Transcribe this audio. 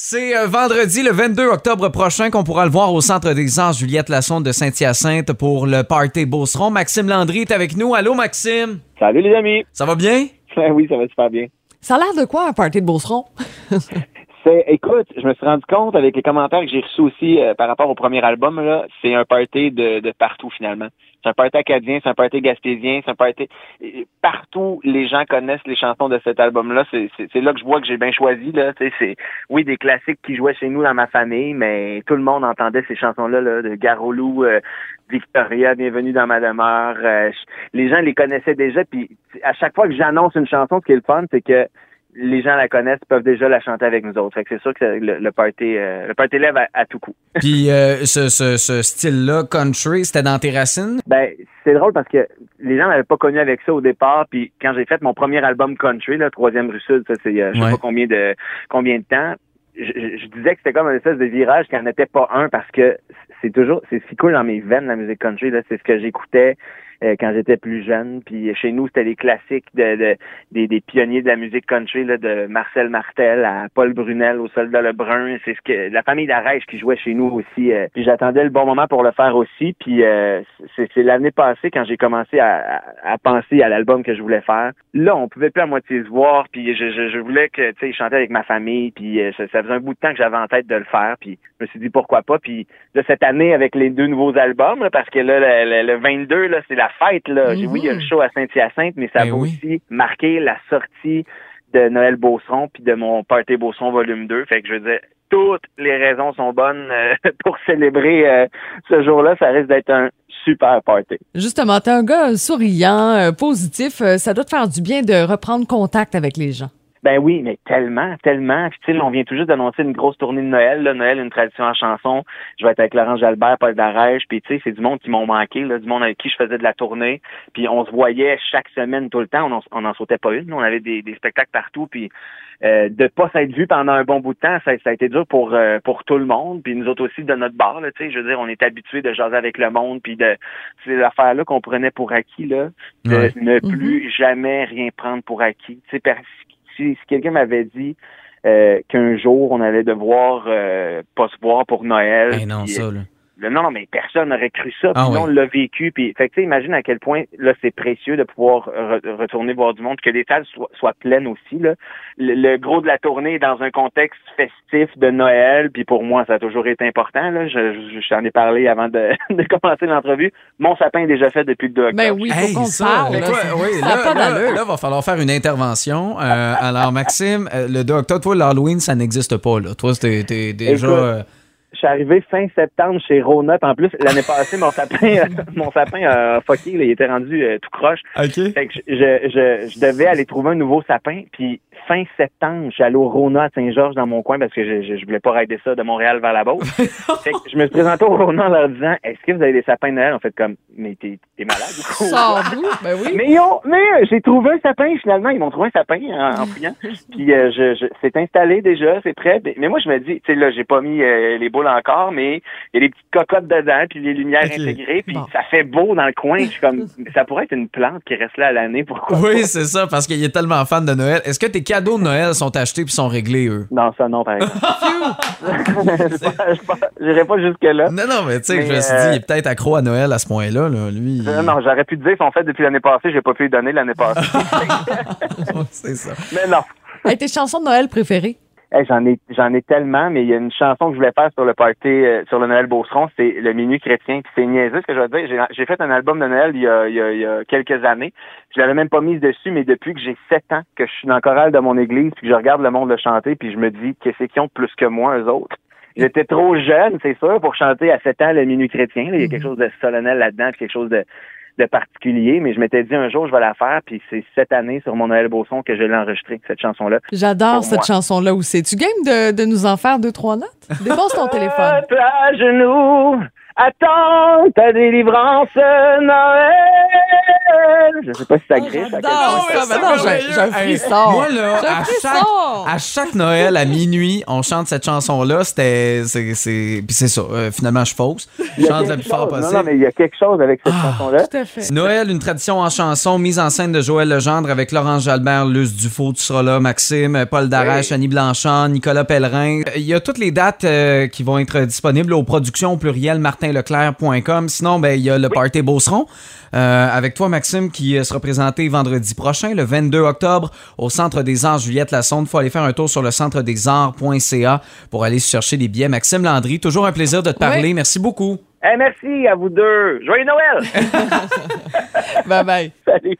C'est euh, vendredi, le 22 octobre prochain, qu'on pourra le voir au Centre des Arts Juliette Lassonde de Saint-Hyacinthe pour le Party Beauceron. Maxime Landry est avec nous. Allô, Maxime? Salut les amis. Ça va bien? oui, ça va super bien. Ça a l'air de quoi un party de Beauceron? c'est, écoute, je me suis rendu compte avec les commentaires que j'ai reçus aussi euh, par rapport au premier album, là, c'est un party de, de partout finalement. C'est un party acadien, c'est un party gaspésien, c'est un party... Partout, les gens connaissent les chansons de cet album-là. C'est, c'est, là que je vois que j'ai bien choisi. Là. C'est, oui, des classiques qui jouaient chez nous dans ma famille, mais tout le monde entendait ces chansons-là là, de Garolou, euh, Victoria, Bienvenue dans ma demeure. Euh, les gens les connaissaient déjà. Puis à chaque fois que j'annonce une chanson, ce qui est le fun, c'est que les gens la connaissent, peuvent déjà la chanter avec nous autres. Fait que c'est sûr que le, le party, euh, le party lève à, tout coup. Puis euh, ce, ce, ce style-là, country, c'était dans tes racines? Ben, c'est drôle parce que les gens m'avaient pas connu avec ça au départ. Puis quand j'ai fait mon premier album country, le troisième rue sud, ça c'est je sais pas combien de combien de temps. Je, je disais que c'était comme un espèce de virage qui n'en était pas un parce que c'est toujours c'est si cool dans mes veines la musique country là, c'est ce que j'écoutais euh, quand j'étais plus jeune. Puis chez nous, c'était les classiques de, des, des, pionniers de la musique country, là, de Marcel Martel à Paul Brunel au Soldat Lebrun. C'est ce que la famille d'Arèche qui jouait chez nous aussi. Euh. puis j'attendais le bon moment pour le faire aussi. Puis euh, c'est l'année passée quand j'ai commencé à, à, penser à l'album que je voulais faire. Là, on pouvait plus à moitié se voir. Puis je, je, je voulais que tu sais chanter avec ma famille. Puis ça, faisait un bout de temps que j'avais en tête de le faire. Puis je me suis dit pourquoi pas. Puis de cette année avec les deux nouveaux albums, parce que là le, le 22 là c'est la fête. Là. Oui, il y a le show à Saint-Hyacinthe, mais ça ben va aussi marquer la sortie de Noël Beauceron puis de mon Party Beauceron volume 2. Fait que je veux dire, toutes les raisons sont bonnes euh, pour célébrer euh, ce jour-là. Ça risque d'être un super party. Justement, t'es un gars souriant, euh, positif. ça doit te faire du bien de reprendre contact avec les gens. Ben oui, mais tellement, tellement. Puis, on vient tout juste d'annoncer une grosse tournée de Noël. Là. Noël, une tradition en chanson. Je vais être avec Laurent Jalbert, Paul Darèche. Puis, tu sais, c'est du monde qui m'ont manqué, là, du monde avec qui je faisais de la tournée. Puis, on se voyait chaque semaine, tout le temps. On n'en sautait pas une. On avait des, spectacles partout. Puis, euh, de pas s'être vu pendant un bon bout de temps, ça, a été dur pour euh, pour tout le monde. Puis, nous autres aussi, de notre bar, tu sais, je veux dire, on est habitués de jaser avec le monde. Puis, de ces affaires-là qu'on prenait pour acquis, là, de ne plus mhm. jamais rien prendre pour acquis. Tu sais, si, quelqu'un m'avait dit euh, qu'un jour on allait devoir euh, pas se voir pour Noël. Ben non, ça, là non, non, mais personne n'aurait cru ça. Puis ah on l'a vécu. Puis, fait que, imagine à quel point là c'est précieux de pouvoir retourner voir du monde, que les salles soient, pleines aussi. Là. Le, gros de la tournée est dans un contexte festif de Noël. Puis pour moi, ça a toujours été important. Là. Je, je, t'en ai parlé avant de, de commencer l'entrevue. Mon sapin est déjà fait depuis le 2 octobre. Ben oui, faut qu'on parle. Là, oui, là, là, va falloir faire une intervention. Euh, alors, Maxime, euh, le 2 octobre, toi, l'Halloween, ça n'existe pas. Là. Toi, t'es déjà je suis arrivé fin septembre chez Ronut. En plus, l'année passée, mon sapin, mon sapin a fucké, il était rendu euh, tout croche. OK. Fait que je, je, je, devais aller trouver un nouveau sapin. Puis fin septembre, j'allais au Rona à Saint-Georges dans mon coin parce que je, je, voulais pas rider ça de Montréal vers la Beauce. fait que je me suis présenté au Rona en leur disant Est-ce que vous avez des sapins de Noël? En fait, comme Mais t'es, t'es malade du coup. ben oui. Mais, mais euh, j'ai trouvé un sapin finalement. Ils m'ont trouvé un sapin en, en fouillant. Puis euh, je, je, c'est installé déjà, c'est prêt. Mais moi, je me dis, tu sais, là, j'ai pas mis les encore, mais il y a des petites cocottes dedans, puis les lumières intégrées, puis ça fait beau dans le coin. Je suis comme, ça pourrait être une plante qui reste là à l'année, pourquoi Oui, c'est ça, parce qu'il est tellement fan de Noël. Est-ce que tes cadeaux de Noël sont achetés puis sont réglés, eux? Non, ça non, par exemple. J'irai pas jusque-là. Non, non, mais tu sais, je me suis dit, il est peut-être accro à Noël à ce point-là, là. lui. Non, j'aurais pu te dire, ils sont faits depuis l'année passée, j'ai pas pu les donner l'année passée. c'est ça. Mais non. Hey, tes chansons de Noël préférées? J'en ai j'en ai tellement, mais il y a une chanson que je voulais faire sur le party euh, sur le Noël Beauceron, c'est le Minuit chrétien, puis c'est niaiseux ce que je veux dire. J'ai fait un album de Noël il y a, il y a, quelques années. Je l'avais même pas mise dessus, mais depuis que j'ai sept ans, que je suis dans le chorale de mon église, puis que je regarde le monde le chanter, puis je me dis qu'est-ce qu'ils ont plus que moi, eux autres? J'étais trop jeune, c'est sûr, pour chanter à sept ans le Minuit chrétien. Il y a quelque mhm. chose de solennel là-dedans, quelque chose de de particulier, mais je m'étais dit un jour je vais la faire, puis c'est cette année sur mon Noël Beauson que je l'ai enregistrée, cette chanson-là. J'adore cette chanson-là aussi. Tu game de, de nous en faire deux, trois notes? Dépose ton téléphone. À genoux, attends ta délivrance, Noël. Je sais pas si ça Ah, griche. à quel point. non. Moi, là, à chaque, à chaque Noël, à minuit, on chante cette chanson-là. C'était. c'est- c'est- Puis c'est ça. euh, finalement, je fausse. Je chante le plus fort Non, non, possible. mais il y a quelque chose avec cette chanson-là. Tout à fait. Noël, une tradition en chanson, mise en scène de Joël Legendre avec Laurence Jalbert, Luce Dufault, tu seras là, Maxime, Paul Darèche, Annie Blanchard, Nicolas Pellerin. Il y a toutes les dates euh, qui vont être disponibles aux productions au pluriel martinleclerc.com. Sinon, ben, il y a le Party Beauceron euh, avec toi, Maxime, qui euh, sera présenté vendredi prochain, le 22 octobre, au Centre des Arts Juliette Lassonde. Il faut aller faire un tour sur le centre des arts.ca pour aller chercher des billets. Maxime Landry, toujours un plaisir de te parler. Oui. Merci beaucoup. Eh, merci à vous deux. Joyeux Noël! Bye bye. Salut.